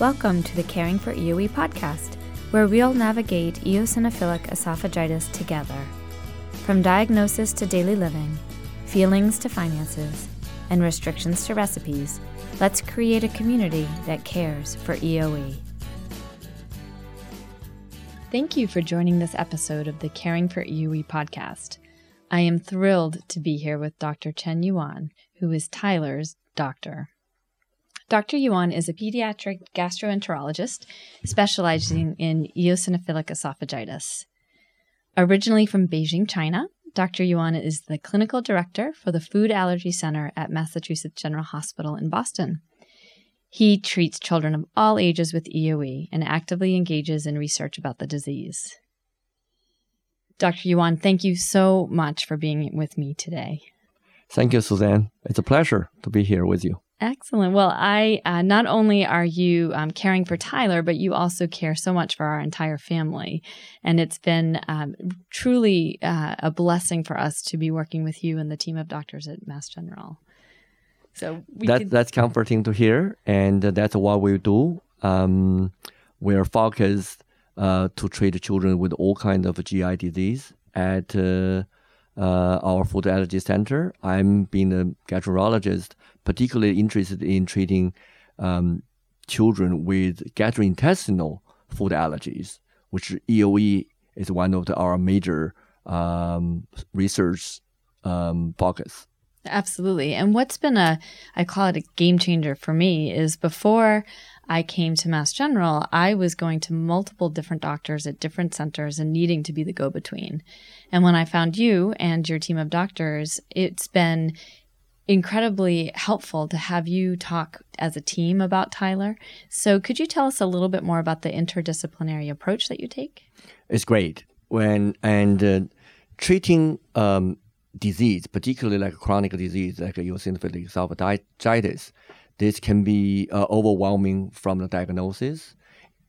Welcome to the Caring for EOE podcast, where we'll navigate eosinophilic esophagitis together. From diagnosis to daily living, feelings to finances, and restrictions to recipes, let's create a community that cares for EOE. Thank you for joining this episode of the Caring for EOE podcast. I am thrilled to be here with Dr. Qian Yuan, who is Tyler's doctor. Dr. Yuan is a pediatric gastroenterologist specializing in eosinophilic esophagitis. Originally from Beijing, China, Dr. Yuan is the clinical director for the Food Allergy Center at Massachusetts General Hospital in Boston. He treats children of all ages with EOE and actively engages in research about the disease. Dr. Yuan, thank you so much for being with me today. Thank you, Suzanne. It's a pleasure to be here with you. Excellent. Well, I uh, not only are you um, caring for Tyler, but you also care so much for our entire family, and it's been um, truly uh, a blessing for us to be working with you and the team of doctors at Mass General. So that, could... that's comforting to hear, and that's what we do. Um, we're focused uh, to treat children with all kinds of GI disease at uh, uh, our food allergy center. I'm being a gastroenterologist, particularly interested in treating um, children with gastrointestinal food allergies, which EOE is one of the, our major um, research um, focus. Absolutely. And what's been a, I call it a game changer for me, is before I came to Mass General, I was going to multiple different doctors at different centers and needing to be the go between. And when I found you and your team of doctors, it's been incredibly helpful to have you talk as a team about Tyler. So, could you tell us a little bit more about the interdisciplinary approach that you take? It's great when and uh, treating um, disease, particularly like chronic disease like eosinophilic esophagitis, this can be uh, overwhelming from the diagnosis,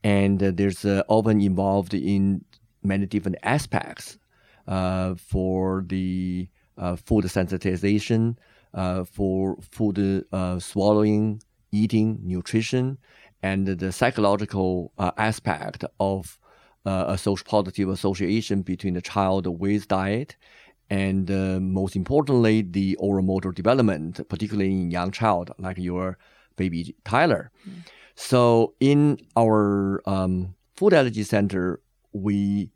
and uh, there's often involved in many different aspects uh, for the uh, food sensitization, uh, for food swallowing, eating, nutrition, and the psychological aspect of a social positive association between the child with diet and uh, most importantly, the oral motor development, particularly in young child like your baby Tyler. Mm. So in our um, food allergy center, we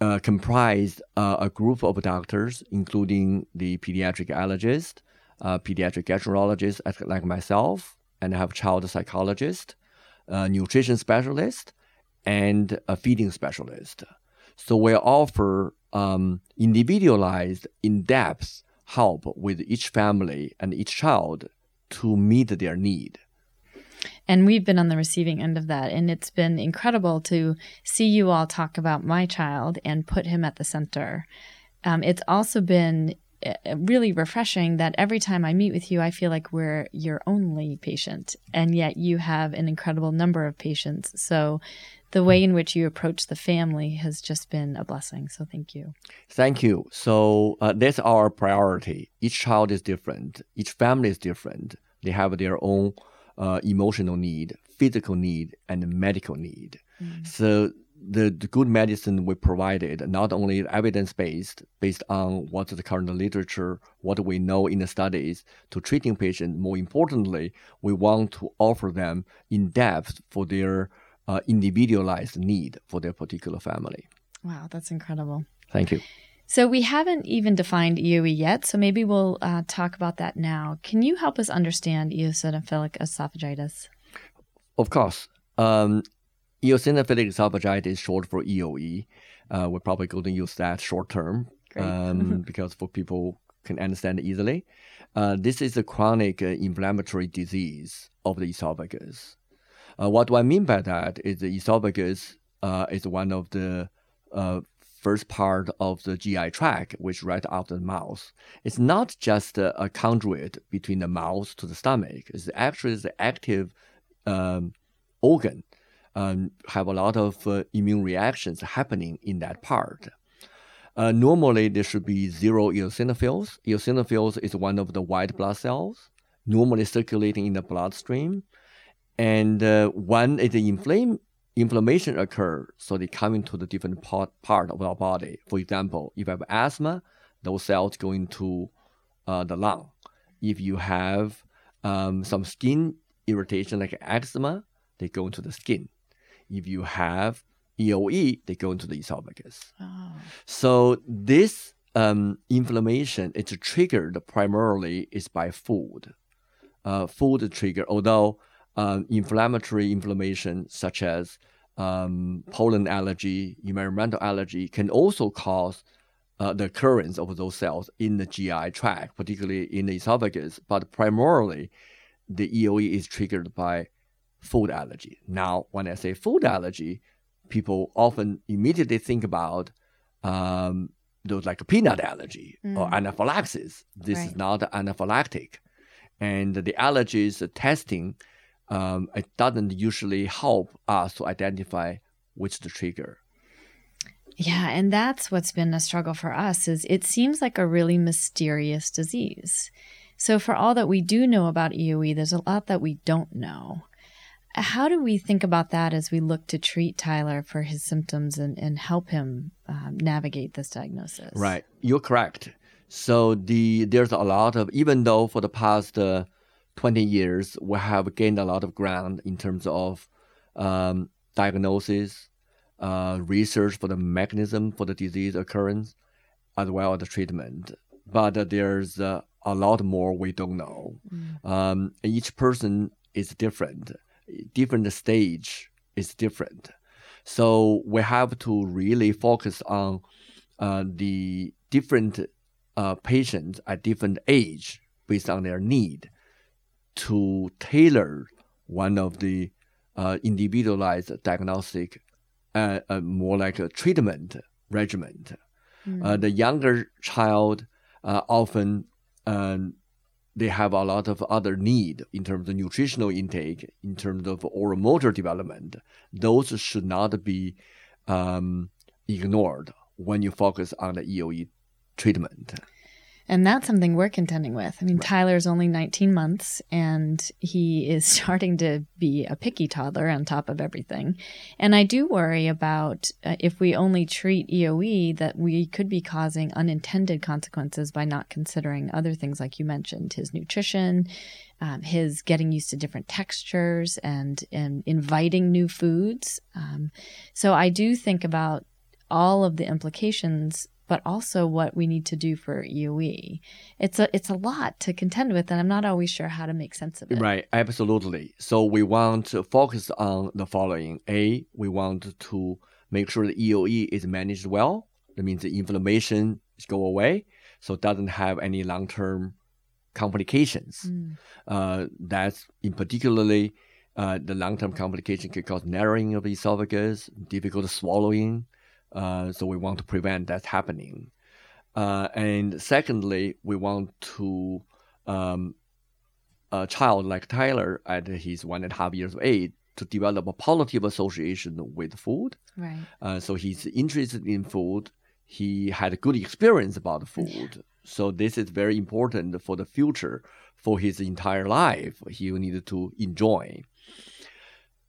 uh, comprised uh, a group of doctors, including the pediatric allergist, uh, pediatric gastroenterologist like myself, and I have child psychologist, nutrition specialist, and a feeding specialist. So we offer um, individualized, in-depth help with each family and each child to meet their need. And we've been on the receiving end of that. And it's been incredible to see you all talk about my child and put him at the center. Um, it's also been uh, really refreshing that every time I meet with you, I feel like we're your only patient, and yet you have an incredible number of patients. So the way in which you approach the family has just been a blessing. So thank you. Thank you. So uh, that's our priority. Each child is different, each family is different. They have their own uh, emotional need, physical need, and medical need. Mm. So the, the good medicine we provided, not only evidence based, based on what's the current literature, what we know in the studies, to treating patients, more importantly, we want to offer them in depth for their uh, individualized need for their particular family. Wow, that's incredible. Thank you. So, we haven't even defined EOE yet, so maybe we'll uh, talk about that now. Can you help us understand eosinophilic esophagitis? Of course. Um, eosinophilic esophagitis is short for EOE. Uh, we're probably going to use that short term um, because for people can understand easily. Uh, this is a chronic uh, inflammatory disease of the esophagus. Uh, what do I mean by that? Is the esophagus uh, is one of the uh, first part of the GI tract, which right after the mouth. It's not just a, a conduit between the mouth to the stomach. It's actually the active um, organ. Um, have a lot of uh, immune reactions happening in that part. Uh, normally, there should be zero eosinophils. Eosinophils is one of the white blood cells, normally circulating in the bloodstream And uh, when it inflame, inflammation occurs, so they come into the different part, part of our body. For example, if you have asthma, those cells go into uh, the lung. If you have um, some skin irritation like eczema, they go into the skin. If you have EOE, they go into the esophagus. Oh. So this um, inflammation is triggered primarily is by food. Uh, food trigger, although um, inflammatory inflammation such as um, pollen allergy, environmental allergy can also cause uh, the occurrence of those cells in the GI tract, particularly in the esophagus. But primarily, the EOE is triggered by food allergy. Now, when I say food allergy, people often immediately think about um, those like peanut allergy mm. or anaphylaxis. This right. is not anaphylactic. And the allergies testing, um, it doesn't usually help us to identify which the trigger. Yeah, and that's what's been a struggle for us is it seems like a really mysterious disease. So for all that we do know about EOE, there's a lot that we don't know. How do we think about that as we look to treat Tyler for his symptoms and, and help him um, navigate this diagnosis? Right, you're correct. So the there's a lot of even though for the past uh, 20 years we have gained a lot of ground in terms of um, diagnosis, uh, research for the mechanism for the disease occurrence, as well as the treatment. But uh, there's a lot more we don't know. Mm. Um, each person is different different stage is different. So we have to really focus on uh, the different uh, patients at different age based on their need to tailor one of the uh, individualized diagnostic, uh, uh, more like a treatment regimen. Mm. the younger child often they have a lot of other need in terms of nutritional intake, in terms of oral motor development. Those should not be um, ignored when you focus on the EOE treatment. And that's something we're contending with. I mean, right. Tyler's only 19 months and he is starting to be a picky toddler on top of everything. And I do worry about uh, if we only treat EOE that we could be causing unintended consequences by not considering other things like you mentioned, his nutrition, um, his getting used to different textures and, and inviting new foods. Um, so I do think about all of the implications but also what we need to do for EOE. It's a it's a lot to contend with, and I'm not always sure how to make sense of it. Right, absolutely. So we want to focus on the following: A, we want to make sure the EOE is managed well. That means the inflammation is go away, so it doesn't have any long term complications. Mm. Uh, that's in particularly. Uh, the long-term complication can cause narrowing of the esophagus, difficult swallowing, uh, so we want to prevent that happening. Uh, and secondly, we want to um, a child like Tyler at his one and a half years of age to develop a positive association with food. Right. Uh, so he's interested in food. He had a good experience about food. Yeah. So this is very important for the future, for his entire life. He will need to enjoy.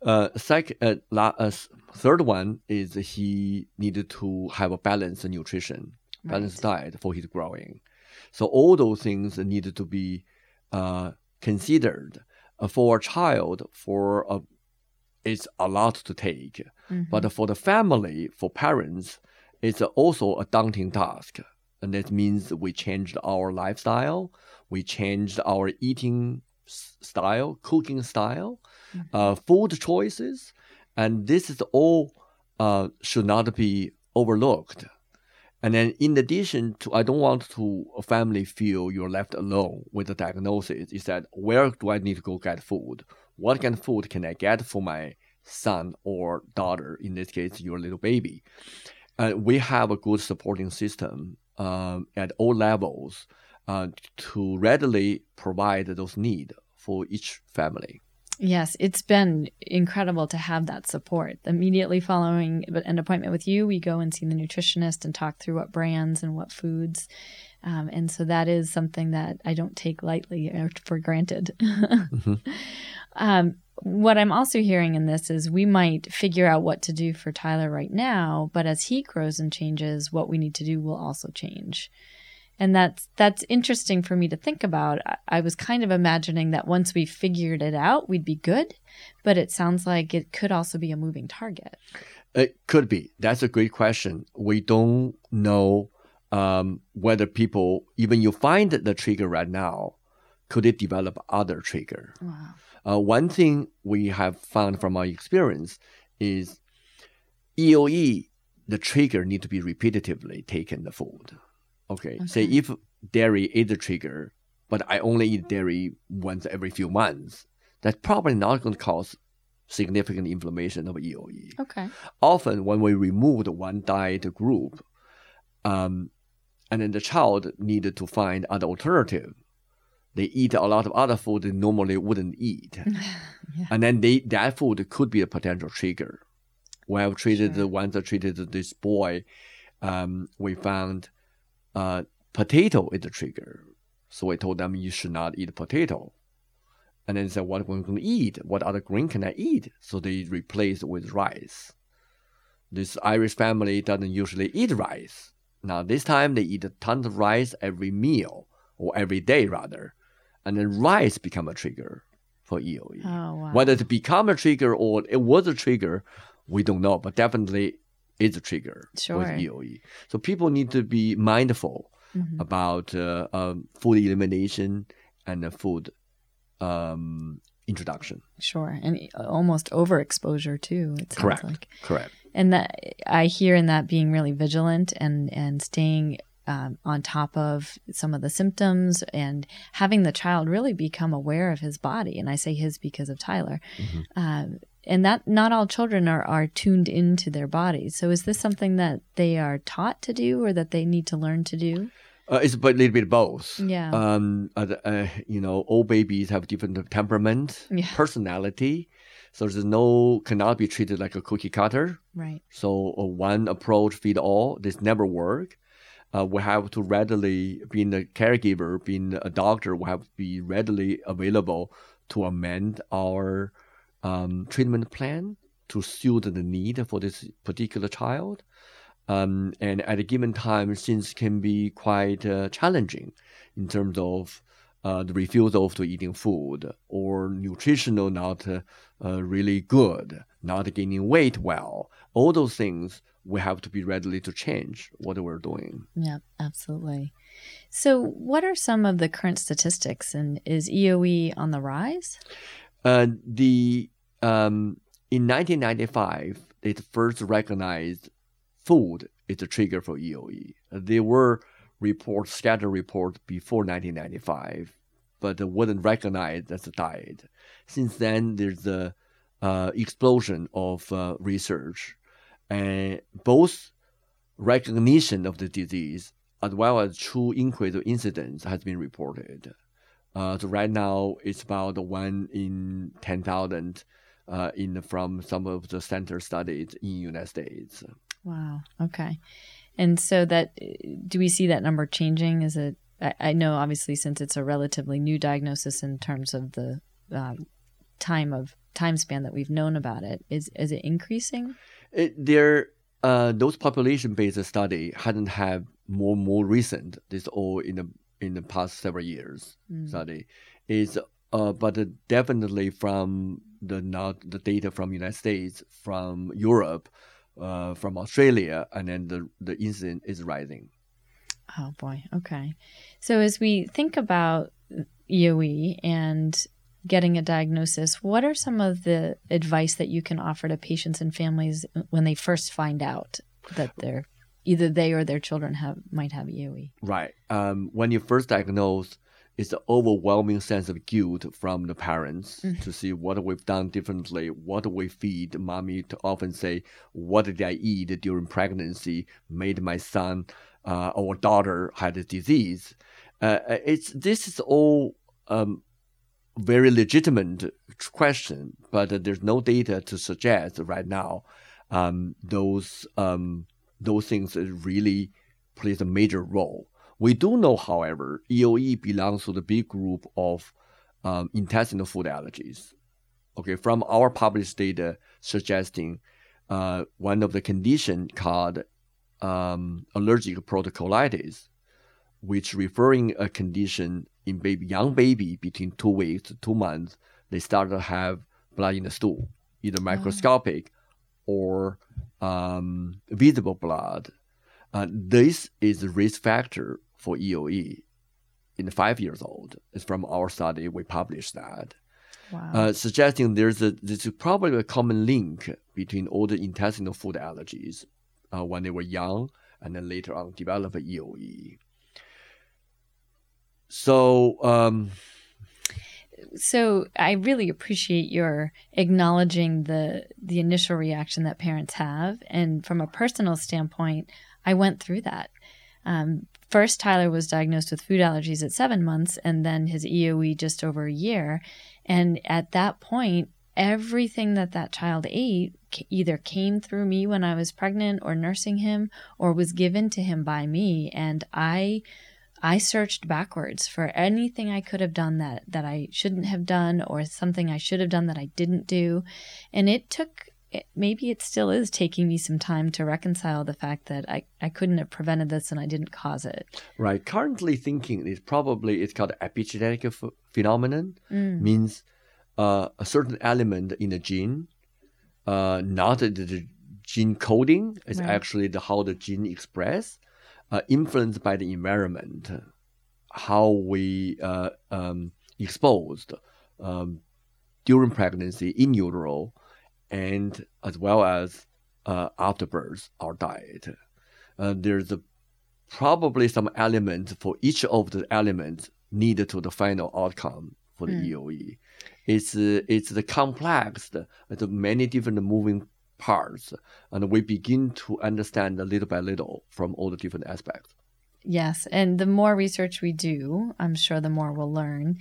Uh, second, uh, la- uh, third one is he needed to have a balanced nutrition, right. balanced diet for his growing. So all those things needed to be uh, considered for a child. For a, it's a lot to take, mm-hmm. but for the family, for parents, it's also a daunting task. And that means we changed our lifestyle, we changed our eating style, cooking style, mm-hmm. uh, food choices, and this is all uh, should not be overlooked. And then, in addition to, I don't want to a family feel you're left alone with the diagnosis. Is that where do I need to go get food? What kind of food can I get for my son or daughter? In this case, your little baby. Uh, we have a good supporting system um, at all levels uh, to readily provide those needs for each family. Yes, it's been incredible to have that support. Immediately following an appointment with you, we go and see the nutritionist and talk through what brands and what foods. Um, and so that is something that I don't take lightly or for granted. mm-hmm. um, what I'm also hearing in this is we might figure out what to do for Tyler right now, but as he grows and changes, what we need to do will also change. And that's that's interesting for me to think about. I was kind of imagining that once we figured it out, we'd be good, but it sounds like it could also be a moving target. It could be. That's a great question. We don't know um, whether people, even you find the trigger right now, could it develop other trigger? Wow. Uh, one thing we have found from our experience is EOE, the trigger need to be repetitively taken the food. Okay. okay. Say if dairy is a trigger, but I only eat dairy once every few months, that's probably not going to cause significant inflammation of EOE. Okay. Often when we remove the one diet group, um, and then the child needed to find other alternative, they eat a lot of other food they normally wouldn't eat. yeah. And then they that food could be a potential trigger. We have treated sure. the ones that treated this boy, um, we found uh, potato is the trigger. So I told them you should not eat potato. And then they said, what am I going to eat? What other grain can I eat? So they replaced with rice. This Irish family doesn't usually eat rice. Now this time they eat tons of rice every meal or every day rather and then rice become a trigger for EOE. Oh, wow. Whether it become a trigger or it was a trigger, we don't know, but definitely it's a trigger sure. with EOE. So people need to be mindful mm-hmm. about uh, um, food elimination and uh, food um, introduction. Sure, and almost overexposure too. It sounds Correct. like correct. And that I hear in that being really vigilant and and staying um, on top of some of the symptoms and having the child really become aware of his body. And I say his because of Tyler. Mm-hmm. Um, and that not all children are, are tuned into their bodies. So is this something that they are taught to do or that they need to learn to do? Uh, it's a little bit both. Yeah. Um, uh, uh, you know, all babies have different temperament, yeah. personality. So there's no cannot be treated like a cookie cutter. Right. So uh, one approach fit all. This never work uh, we have to readily, being a caregiver, being a doctor, we have to be readily available to amend our um, treatment plan to suit the need for this particular child. Um, and at a given time, things can be quite uh, challenging in terms of uh, the refusal to eating food or nutritional not uh, uh really good, not gaining weight well. All those things we have to be ready to change what we're doing. Yeah, absolutely. So, what are some of the current statistics, and is EOE on the rise? Uh, the um, in 1995, they first recognized food is a trigger for EOE. There were reports, scattered reports before 1995, but it wasn't recognized as a diet. Since then, there's a uh, explosion of uh, research and both recognition of the disease as well as true increase of incidence has been reported. Uh, so right now it's about one in ten thousand uh, in from some of the center studies in the United States. Wow. Okay. And so that do we see that number changing? Is it? I, I know obviously since it's a relatively new diagnosis in terms of the um, time of time span that we've known about it. Is is it increasing? It, there, uh, those population-based study hadn't had more more recent. This all in the in the past several years mm. study is, uh, but definitely from the not the data from United States, from Europe, uh, from Australia, and then the the incident is rising. Oh boy. Okay. So as we think about EOE and getting a diagnosis, what are some of the advice that you can offer to patients and families when they first find out that they're either they or their children have might have EOE? Right. Um, when you first diagnose, it's the overwhelming sense of guilt from the parents mm-hmm. to see what we've done differently, what we feed. Mommy to often say, "What did I eat during pregnancy made my son uh, or daughter had a disease?" Uh, it's this is all um, very legitimate question, but there's no data to suggest right now um, those um, those things really plays a major role. We do know, however, EOE belongs to the big group of um, intestinal food allergies. okay, from our published data suggesting uh, one of the condition called um, allergic proctocolitis, which referring a condition in baby, young baby between two weeks to two months, they start to have blood in the stool, either microscopic or um, visible blood. Uh, this is a risk factor for EOE in five years old. It's from our study. We published that. Wow. Uh, suggesting there's a there's probably a common link between all the intestinal food allergies uh, when they were young and then later on develop EOE. So um, so I really appreciate your acknowledging the the initial reaction that parents have, and from a personal standpoint, I went through that. Um, first, Tyler was diagnosed with food allergies at seven months, and then his EOE just over a year. And at that point, everything that that child ate either came through me when I was pregnant or nursing him, or was given to him by me, and I I searched backwards for anything I could have done that that I shouldn't have done or something I should have done that I didn't do. And it took maybe it still is taking me some time to reconcile the fact that I, I couldn't have prevented this and I didn't cause it. Right. Currently thinking is probably it's called epigenetic f- phenomenon. Mm. Means uh, a certain element in a gene, uh, not the, the gene coding, is Right. actually the how the gene express, uh, influenced by the environment, how we uh, um, exposed um, during pregnancy in utero, and as well as uh, after birth, our diet. Uh, there's a, probably some elements for each of the elements needed to the final outcome for the Hmm. EOE. It's uh, it's the complex, the, the many different moving parts, and we begin to understand a little by little from all the different aspects. Yes, and the more research we do, I'm sure the more we'll learn.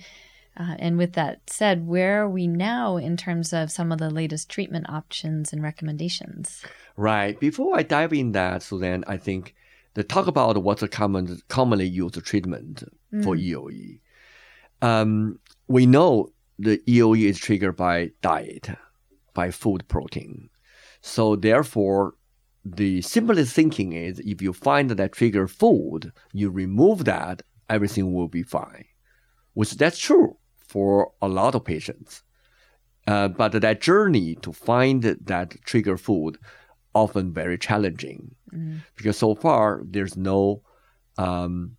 Uh, and with that said, where are we now in terms of some of the latest treatment options and recommendations? Right. Before I dive in that, so then I think the talk about what's a common commonly used treatment for Mm. EOE. Um, we know the EOE is triggered by diet, by food protein. So therefore, the simplest thinking is if you find that trigger food, you remove that, everything will be fine. Which that's true for a lot of patients. Uh, but that journey to find that trigger food often very challenging Mm. because so far there's no um,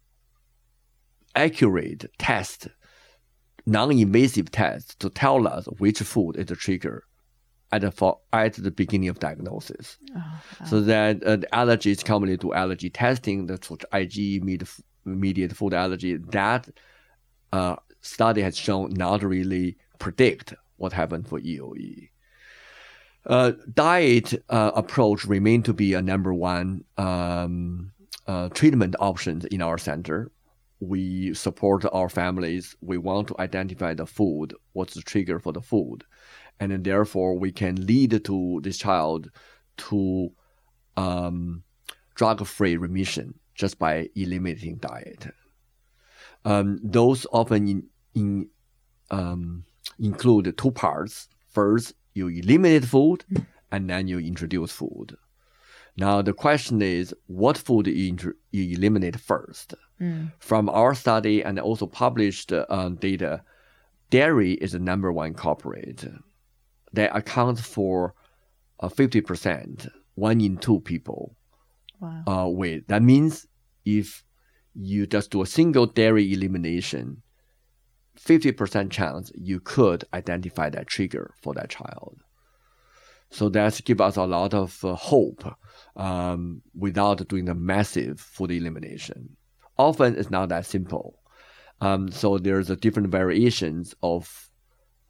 accurate test, non-invasive test to tell us which food is the trigger at the fo- at the beginning of diagnosis. Oh, wow. So that uh, the allergies commonly do allergy testing, that's what IgE mediated food allergy. That uh, study has shown not really predict what happened for EOE. Uh, diet uh, approach remain to be a number one um, uh, treatment option in our center. We support our families. We want to identify the food, what's the trigger for the food, and then therefore we can lead to this child to um, drug-free remission just by eliminating diet. Um, those often in, in, um, include two parts. First, you eliminate food, and then you introduce food. Now the question is, what food you, intro- you eliminate first? Mm. From our study and also published uh, data, dairy is the number one culprit. That accounts for uh, 50%, one in two people Wow. uh, with. That means if you just do a single dairy elimination, 50% chance you could identify that trigger for that child. So that's give us a lot of uh, hope um, without doing the massive food elimination. Often it's not that simple. Um, so there's a different variations of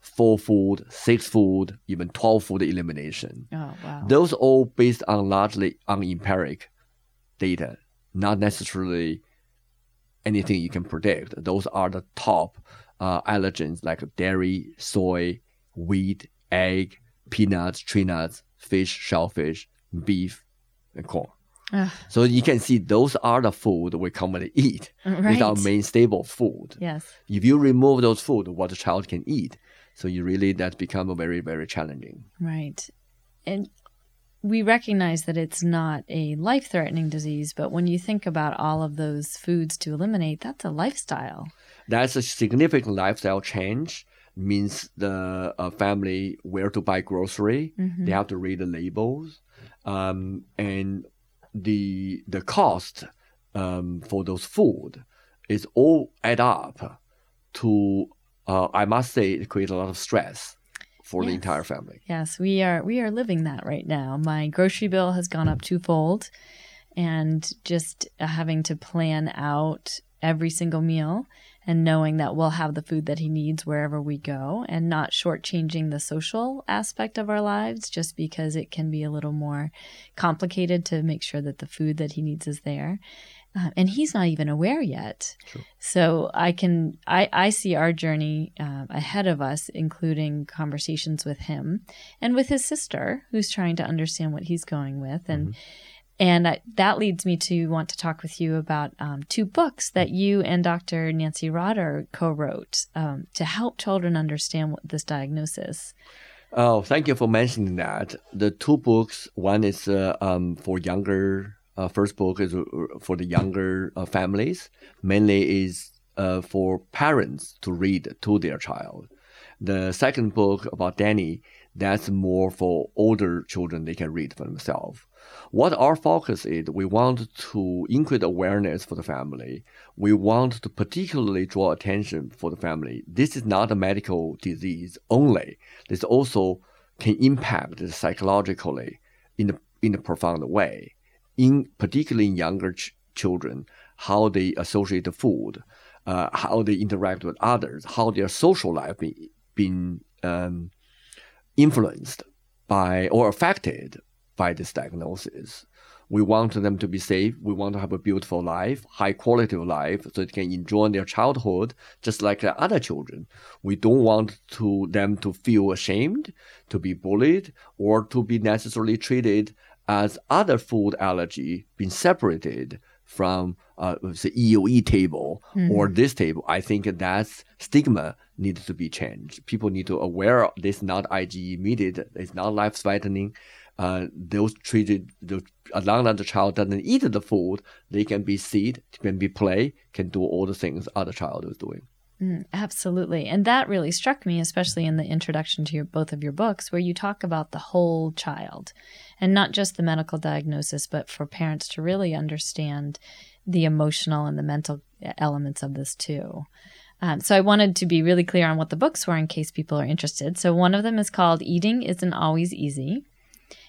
four food, six food, even 12 food elimination. Oh, wow. Those all based on largely on empiric data, not necessarily anything you can predict. Those are the top uh, allergens like dairy, soy, wheat, egg, peanuts, tree nuts, fish, shellfish, beef, and corn. Ugh, So you can see those are the food we commonly eat. right. It's our main staple food. Yes. If you remove those food, what the child can eat. So you really that's become a very very challenging. Right, and we recognize that it's not a life threatening disease, but when you think about all of those foods to eliminate, that's a lifestyle. That's a significant lifestyle change. Means the uh, family where to buy grocery, Mm-hmm. they have to read the labels, um, and the the cost um, for those food is all add up to uh, I must say it creates a lot of stress for the entire family. Yes, we are we are living that right now. My grocery bill has gone up twofold and just uh, having to plan out every single meal and knowing that we'll have the food that he needs wherever we go and not shortchanging the social aspect of our lives just because it can be a little more complicated to make sure that the food that he needs is there. Uh, and he's not even aware yet. Sure. So I can I, I see our journey uh, ahead of us, including conversations with him and with his sister, who's trying to understand what he's going with, and and I, that leads me to want to talk with you about um, two books that you and Dr. Nancy Rodder co-wrote um, to help children understand what this diagnosis. Oh, thank you for mentioning that. The two books, one is uh, um, for younger. Uh, first book is uh, for the younger uh, families. Mainly is uh, for parents to read to their child. The second book about Danny, that's more for older children. They can read for themselves. What our focus is, we want to increase awareness for the family. We want to particularly draw attention for the family. This is not a medical disease only. This also can impact psychologically in a, in a profound way. In particularly in younger ch- children, how they associate the food, uh, how they interact with others, how their social life be, been um, influenced by or affected by this diagnosis. We want them to be safe. We want to have a beautiful life, high quality of life, so they can enjoy their childhood just like the other children. We don't want to them to feel ashamed, to be bullied, or to be necessarily treated as other food allergy being separated from uh, the EOE table or this table. I think that stigma needs to be changed. People need to aware this not IgE immediate, it's not life threatening. Uh, those treated, the, as long as the child doesn't eat the food, they can be seed, can be play, can do all the things other child is doing. Mm, absolutely. And that really struck me, especially in the introduction to your, both of your books, where you talk about the whole child and not just the medical diagnosis, but for parents to really understand the emotional and the mental elements of this too. Um, so I wanted to be really clear on what the books were in case people are interested. So one of them is called Eating Isn't Always Easy.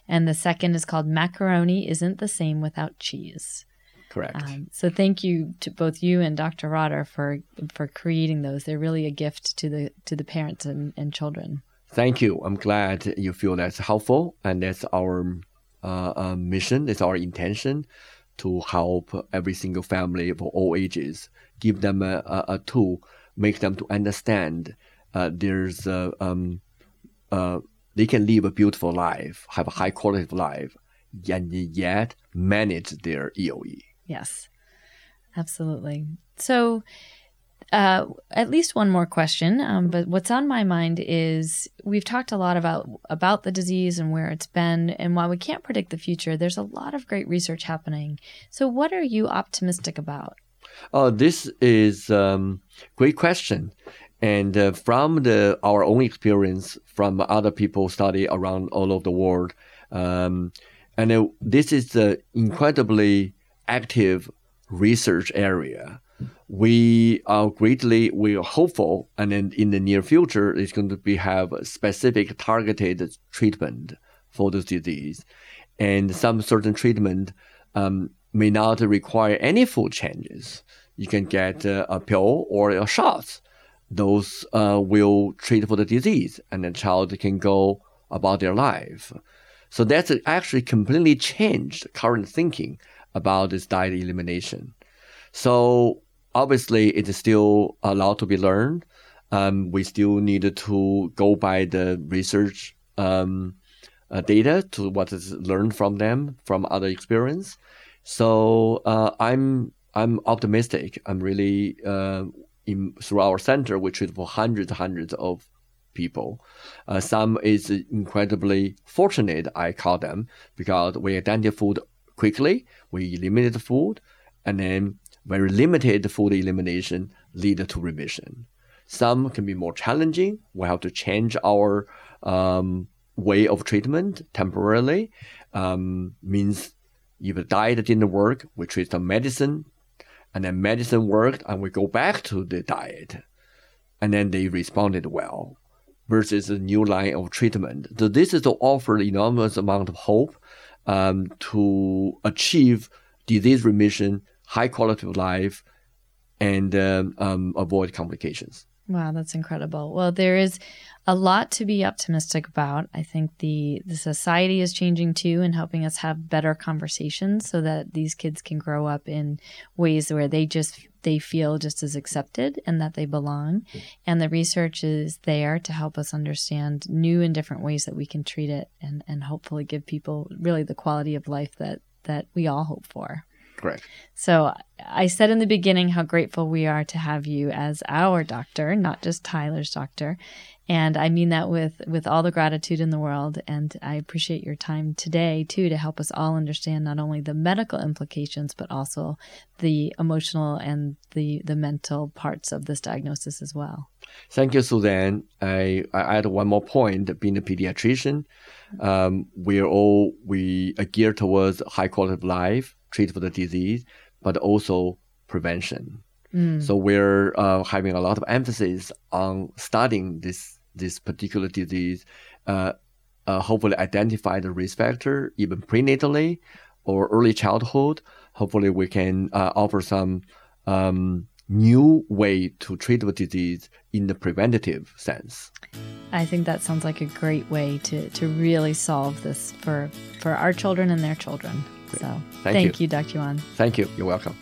And the second is called Macaroni Isn't the Same Without Cheese. Correct. Um, so thank you to both you and Dr. Rodder for for creating those. They're really a gift to the to the parents and, and children. Thank you. I'm glad you feel that's helpful, and that's our uh, uh, mission. It's our intention to help every single family of all ages, give them a, a, a tool, make them to understand uh, there's a, um, uh, they can live a beautiful life, have a high quality of life, and yet manage their EOE. Yes, absolutely. So, uh, at least one more question. Um, but what's on my mind is we've talked a lot about about the disease and where it's been, and while we can't predict the future, there's a lot of great research happening. So, what are you optimistic about? Oh, this is um, great question. And uh, from the our own experience, from other people study around all over the world, um, and uh, this is an incredibly active research area. We are greatly we are hopeful, and then in the near future, it's going to be have specific targeted treatment for this disease, and some certain treatment um, may not require any food changes. You can get uh, a pill or a shot. Those uh, will treat for the disease, and the child can go about their life. So that's actually completely changed current thinking about this diet elimination. So obviously, it is still a lot to be learned. Um, we still need to go by the research um, uh, data to what is learned from them from other experience. So uh, I'm I'm optimistic. I'm really uh, in through our center, we treat for hundreds hundreds of people. Uh, some is incredibly fortunate, I call them, because we identify food quickly, we eliminate the food, and then very limited food elimination lead to remission. Some can be more challenging. We have to change our um, way of treatment temporarily. Um, means if the diet didn't work, we treat some medicine, and then medicine worked, and we go back to the diet, and then they responded well. Versus a new line of treatment. So this is to offer enormous amount of hope um, to achieve disease remission, high quality of life, and um, um, avoid complications. Wow, that's incredible. Well, there is a lot to be optimistic about. I think the the society is changing too and helping us have better conversations so that these kids can grow up in ways where they just they feel just as accepted and that they belong. Mm-hmm. And the research is there to help us understand new and different ways that we can treat it and and hopefully give people really the quality of life that that we all hope for. Correct. So I said in the beginning how grateful we are to have you as our doctor, not just Tyler's doctor. And I mean that with, with all the gratitude in the world. And I appreciate your time today, too, to help us all understand not only the medical implications, but also the emotional and the, the mental parts of this diagnosis as well. Thank you, Suzanne. I, I add one more point. Being a pediatrician, um, we're all we are geared towards high quality of life treat for the disease, but also prevention. Mm. So we're uh, having a lot of emphasis on studying this this particular disease. Uh, uh, hopefully, identify the risk factor even prenatally or early childhood. Hopefully, we can uh, offer some um, new way to treat the disease in the preventative sense. I think that sounds like a great way to, to really solve this for, for our children and their children. So thank, thank you. you, Dr. Yuan. Thank you. You're welcome.